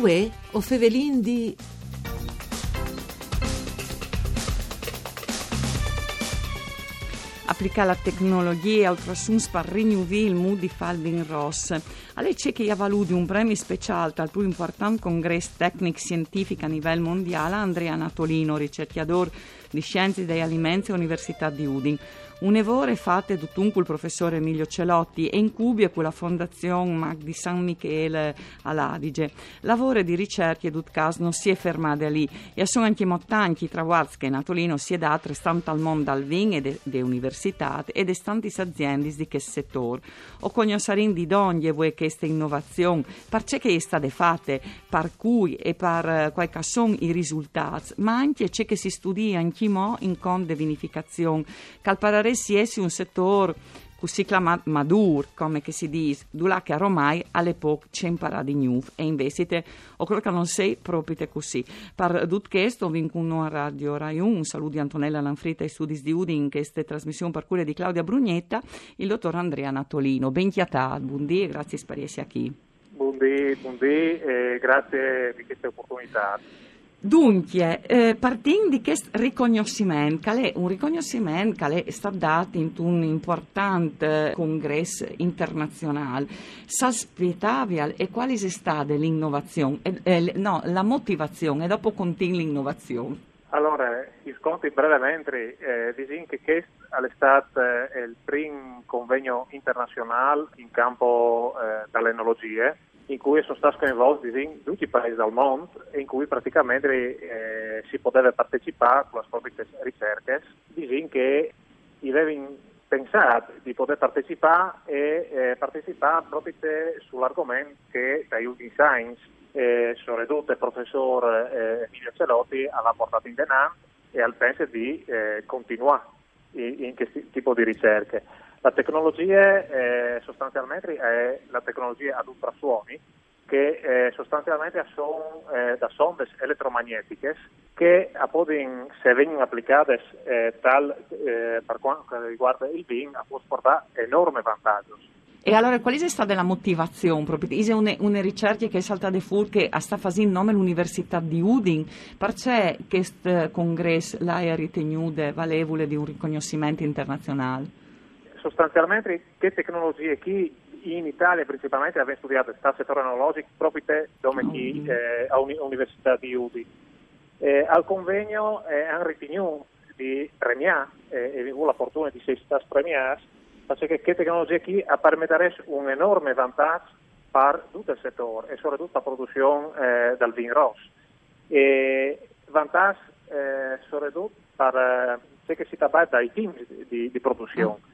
Uè, o fevelin di... applica la tecnologia ultrasons per rinnovare il mood di Falvin Ross. A lei c'è che ha valuto un premio speciale al più importante congresso tecnico scientifico a livello mondiale Andrea Natolino, ricercatore di scienze degli alimenti all'Università di Udin. Un'evore fatte dunque il professore Emilio Celotti e in Cubia con la Fondazione Mag di San Michele all'Adige. Lavoro di ricerca ed non si è fermato lì e sono anche molti traguardi che Natolino si è dato restando al mondo al vin e delle università e di tante aziende di che settore. O conoscerin di ogni voi questa innovazione, perché che è stata fatta, per cui e per quali sono i risultati, ma anche c'è che si studia anche mo in con de vinificazione, che al parere si essi un settore così chiamato madur, come si dice, dove che ormai all'epoca c'è imparato di nuovo e investite, o quello che non sei proprio così. Per tutto questo, vincono a Radio Rai 1, un saluto di Antonella Lanfrita e studi di Udin, in questa trasmissione per cura di Claudia Brugnetta, il dottor Andrea Natolino. Ben chiatato, buondì e grazie per essere qui. Buondì, buondì e grazie di questa opportunità. Dunque, eh, partendo di questo riconoscimento, che è? Un riconoscimento che è? Stato dato in un importante congresso internazionale, s'aspettava e quale è stata l'innovazione, eh, eh, no, la motivazione e dopo continua l'innovazione? Allora, i sconti brevemente eh, dicono che questo è stato eh, il primo convegno internazionale in campo eh, dell'enologia in cui sono stati coinvolti in tutti i paesi del mondo in cui praticamente eh, si poteva partecipare con le proprie ricerche, dicono che avevano pensato di poter partecipare e eh, partecipare proprio sull'argomento che dai ultimi science eh, soprattutto il professor eh, Emilio Celotti aveva portato in denaro e al penso di eh, continuare in, in questo tipo di ricerche. La tecnologia eh, sostanzialmente è la tecnologia ad ultrasuoni che eh, sostanzialmente sono eh, da sonde elettromagnetiche che appunto se vengono applicate tal, per quanto riguarda il BIM può portare enormi vantaggi. E allora qual è stata la motivazione? È una, una ricerca che è saltata fuori che sta facendo nome all'Università di Udin. Perché questo congresso l'ha ritenuto valevole di un riconoscimento internazionale? Sostanzialmente che tecnologie chi in Italia principalmente aveva studiato il settore analogico proprio te dove chi mm. eh, all'Università di Udi. Eh, al convegno eh, hanno ritenuto di premiare eh, e avuto la fortuna di essere stati premiati perché che tecnologie qui permettere un enorme vantaggio per tutto il settore e soprattutto la produzione eh, del vino rosso. E vantaggio eh, soprattutto per eh, che si tratta dai team di, di produzione.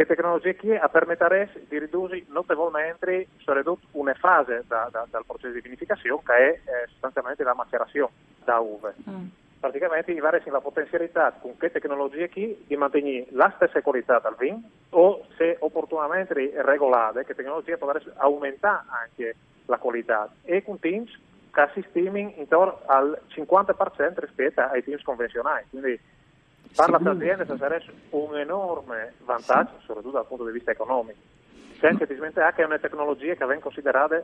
Che tecnologie qui permettere di ridurre notevolmente soprattutto una fase da, da, dal processo di vinificazione che è eh, sostanzialmente la macerazione da uve. Mm. Praticamente avere la potenzialità con che tecnologie qui di mantenere la stessa qualità del vino o se opportunamente regolate che tecnologie potrebbero aumentare anche la qualità e con teams che si intorno al 50% rispetto ai teams convenzionali. Quindi per le aziende sarebbe un enorme vantaggio, sì. soprattutto dal punto di vista economico, senza dimenticare che è una tecnologia che viene considerata,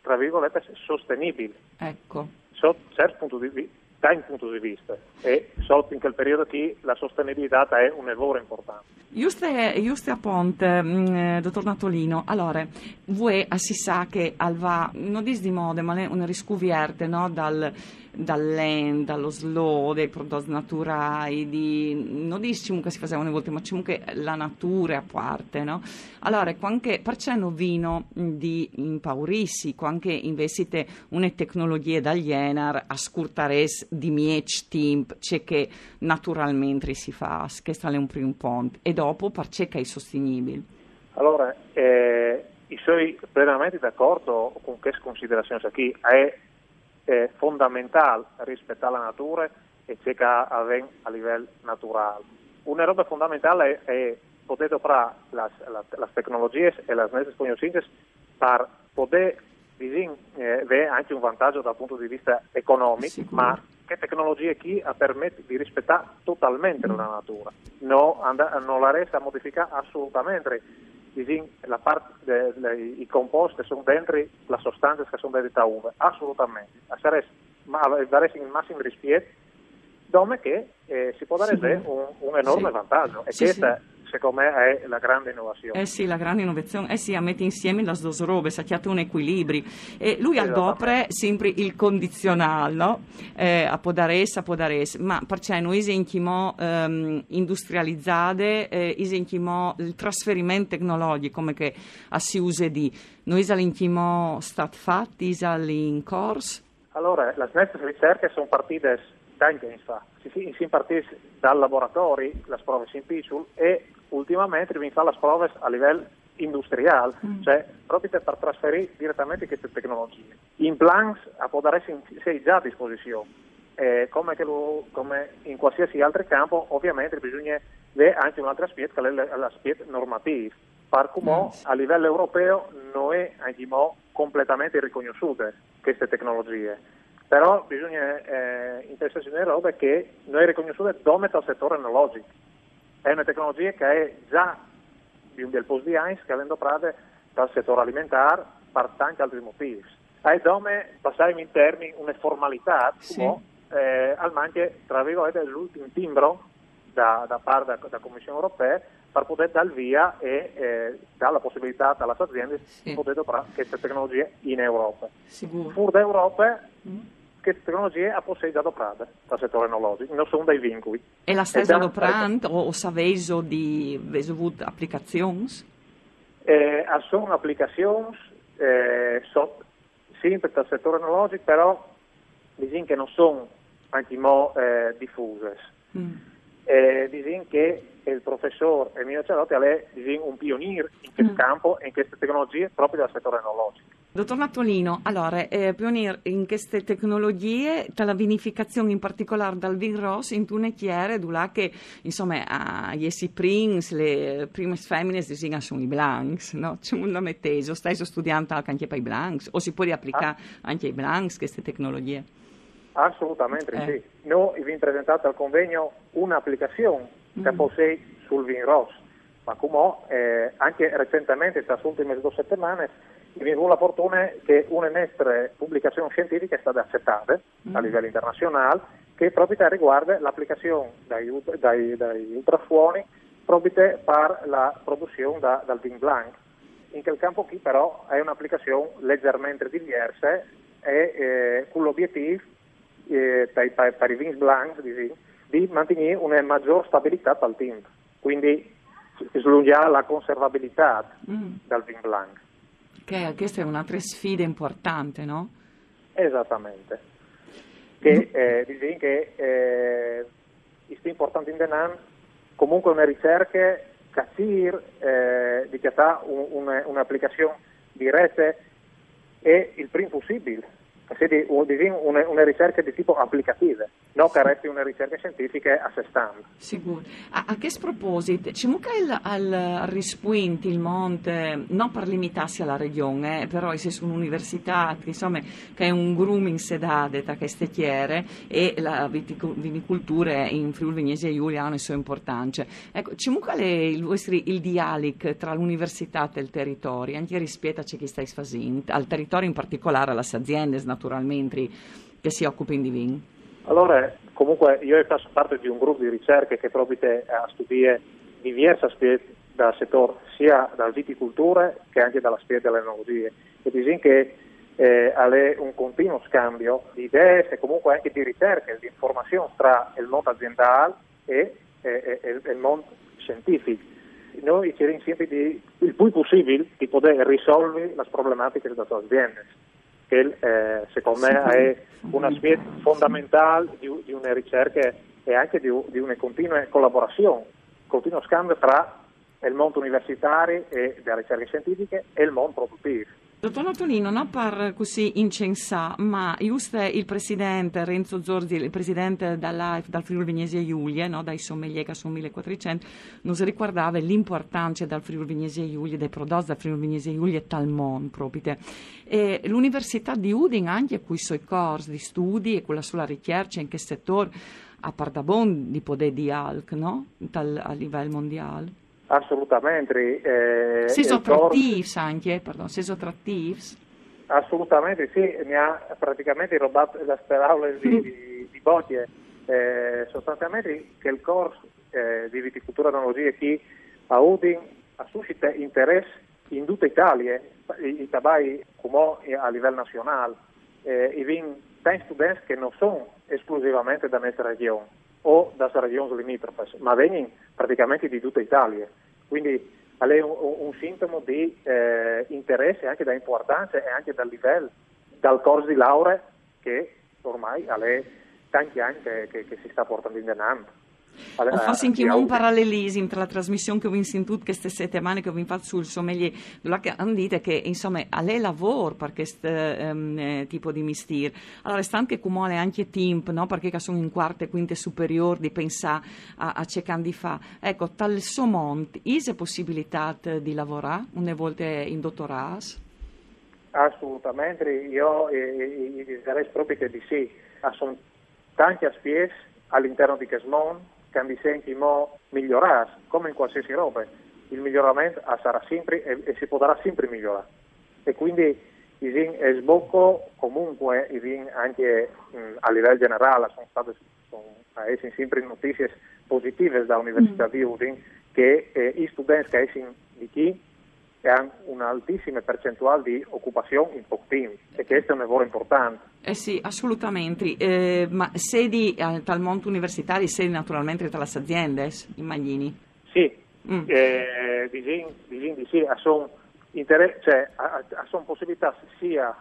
tra virgolette, sostenibile. Ecco. Sotto certo punto di vista da un punto di vista e sotto in quel periodo qui la sostenibilità è un lavoro importante. Giusto, giusto appunto, mm, eh, dottor Natolino, allora, voi si sa che alva, non dis di moda, ma è una riscovierte no? dal, dall'end, dallo slow, dei prodotti naturali, di, non diciamo che si facevano una volta, ma che la natura a parte, no? Allora, anche, perché non vino di impaurissi, anche investite una tecnologia dall'Ienar a scurtare di miec tempo, c'è che naturalmente si fa, che sta un primo punto, e dopo perché è sostenibile? Allora, eh, sono plenamente d'accordo con queste considerazioni qui, è, è fondamentale rispettare la natura e ciò che avviene a livello naturale. Una roba fondamentale è, poter operare le tecnologie e le nuove conoscenze per poter avere anche un vantaggio dal punto di vista economico, Sicuro. ma che tecnologie qui permette di rispettare totalmente la natura, no, and- non la resta a modificare assolutamente. La parte de, de, i composti che sono dentro, le sostanze che sono dentro la uva, assolutamente. A dare il massimo rispetto, dove che eh, si può dare sì, un, un, enorme sì. vantaggio. E sì, questa secondo me è la grande innovazione. Eh sì, la grande innovazione, eh sì, a mettere insieme le due robe, sacchiate un equilibrio. E lui adopera sempre il condizionale, no? Eh, a podares, a podares, ma perché noi sentiamo ehm, industrializzate, eh, sentiamo il trasferimento tecnologico, come che si usa di, noi sentiamo stat fatti, in corso? Allora, le nostre ricerche sono partite tanti anni fa, si, si partisse dal laboratorio, le prove in Picciul e ultimamente vi fa le prove a livello industriale, mm. cioè proprio per trasferire direttamente queste tecnologie. In plans a poter essere già a disposizione. Eh, come, lo, come, in qualsiasi altro campo, ovviamente bisogna avere anche un altro aspetto, che è l'aspetto normativo. Per come mm. a livello europeo è anche completamente riconosciute queste tecnologie. Però bisogna eh, interessarsi in roba che non è riconosciuta dove dal settore analogico è una tecnologia che è già di un bel po' di anni che avendo prade dal settore alimentare per tanti altri motivi. È come passare in termini una formalità sì. eh, al manche tra virgolette l'ultimo timbro da, da parte della Commissione europea per poter dar via e eh, dare la possibilità alle aziende sì. di poter adottare queste tecnologie in Europa. Sicuro. Fuori d'Europa mm che tecnologie ha posseggiato Prada dal settore enologico, non sono dei vincoli. E la stessa adoprant o, o saveso di vesuvut applicazioni? Eh, sono applicazioni eh, so, sempre dal settore enologico, però diciamo che non sono anche mo, eh, diffuse. Mm. Eh, diciamo che il professor Emilio Cerotti è diciamo, un pioniere in questo mm. campo e in queste tecnologie proprio dal settore enologico. Dottor Nattolino, allora, eh, pionier in queste tecnologie, dalla vinificazione in particolare dal vin rosso, in tune chiere, là che, insomma, agli essi prins, le prime femmine si sono i blancs, no? C'è un nome teso, stai studiando anche per i blancs, o si può applicare ah. anche ai blancs queste tecnologie? Assolutamente eh. sì. Noi abbiamo presentato al convegno un'applicazione mm. che possei sul vin rosso, ma come eh, anche recentemente, tra le ultime due settimane, la fortuna che una nostra pubblicazione scientifica è stata accettata mm. a livello internazionale che proprio riguarda l'applicazione dai, dai, dai ultrafuoni proprio per la produzione da, dal vin blanc. In quel campo qui però è un'applicazione leggermente diversa e eh, con l'obiettivo eh, per, per, i vins blanc di, di mantenere una maggiore stabilità al tempo, quindi slungare la conservabilità mm. del vin blanc. Che questa è un'altra sfida importante, no? Esattamente. Che, eh, dicevi che eh, è importante in Denan comunque una ricerca che eh, di che ha un, un, un'applicazione diretta è il prima possibile quindi una, una ricerca di tipo applicativa, non che resti una ricerca scientifica a sé stante. Sicuro. A, a che sproposito, c'è il, al rispunti il monte, non per limitarsi alla regione, eh, però se su un'università insomma, che è un grooming sedade da queste chiere e la vinicoltura in Friuli Vignese e Giuliano sono importanti. Ecco, c'è il, vostro, il dialogo tra l'università e il territorio, anche rispetto a ciò che stai facendo, al territorio in particolare, alle aziende, naturalmente che si occupino di vin? Allora, comunque io faccio parte di un gruppo di ricerche che proprio a studiare diversi aspetti dal settore, sia dalla viticoltura che anche dall'aspetto delle tecnologie. E diciamo che eh, è un continuo scambio di idee e comunque anche di ricerche, di informazioni tra il mondo aziendale e, e, e, e il mondo scientifico. Noi cerchiamo sempre di, il più possibile di poter risolvere le problematiche delle nostre aziende che eh, secondo me è un aspetto fondamentale di, di, una ricerca e anche di, di una continua collaborazione, continuo scambio tra il mondo universitario e delle ricerche scientifiche e il mondo produttivo. Dottor Notolino, non per così incensà, ma giusto il presidente Renzo Zorzi, il presidente dall'AIF, dal Friuli Vignese Giulia, no, dai sommelier che sono 1400, non si ricordava l'importanza del Friuli Vignese Giulia, dei prodotti del Friuli Vignese Giulia e tal mondo proprio. E l'Università di Udine anche con i suoi corsi di studi e con la sua ricerca in che settore a Pardabon di poter di ALC, no? a livello mondiale. Assolutamente. Eh, Seso trattivi anche, pardon, seso trattivi? Assolutamente sì, mi ha praticamente rubato le parole di, di, di Bocchie. Eh, sostanzialmente che il corso eh, di viticoltura enologia qui a Udin suscita interesse in tutta Italia, i, i tabai come a livello nazionale, eh, e vin tanti studenti che non sono esclusivamente da questa regione o da regioni limitrofe, ma vengono praticamente di tutta Italia. Quindi è un, un sintomo di eh, interesse anche da importanza e anche dal livello, dal corso di laurea che ormai ha tanti anni che, che, che si sta portando in denaro. Ho anche un parallelismo tra la trasmissione che ho sentito queste settimane che ho fatto sul sommelier, dove hanno detto che insomma a lei lavora per questo um, tipo di mestiere. Allora sta anche come anche tempo, no? perché sono in quarta e quinta superiore di pensare a, a cercare di fare. Ecco, tal suo monte, c'è possibilità di lavorare una volta in dottorato? Assolutamente, io direi proprio che di sì. Sono tanti aspetti all'interno di Casmon senti mo migliorare, come in qualsiasi roba. Il miglioramento sarà sempre e, e si potrà sempre migliorare. E quindi è sbocco comunque anche mh, a livello generale sono state sono, sempre notizie positive dall'Università mm. di Udin che eh, i studenti che sono di chi hanno un'altissima percentuale di occupazione in poco tempo e questo è un lavoro importante. Eh sì, assolutamente, eh, ma sedi eh, tal monte universitario, sedi naturalmente tra le aziende in Maglini? Sì, mm. eh, diciamo di sì, sono cioè, son possibilità sia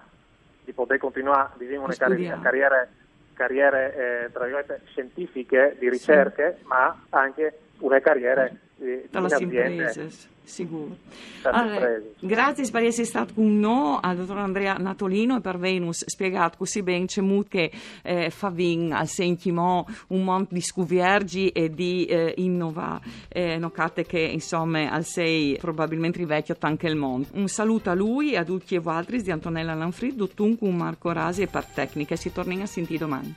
di poter continuare diciamo, una carriera, carriere, carriere eh, scientifiche, di ricerche, sì. ma anche una carriera eh, dalle imprese, sicuro. Allora, grazie per essere stato con noi al dottor Andrea Natolino e per Venus spiegato così bene c'è che eh, fa vin al sentimo un mondo di scuviergi e di eh, innovare. Eh, nocate che insomma al sei probabilmente rivecchio anche il mondo. Un saluto a lui e a tutti e altri di Antonella Lanfrid, Dottunque, Marco Rasi e per Tecnica. Si torna a sentire domani.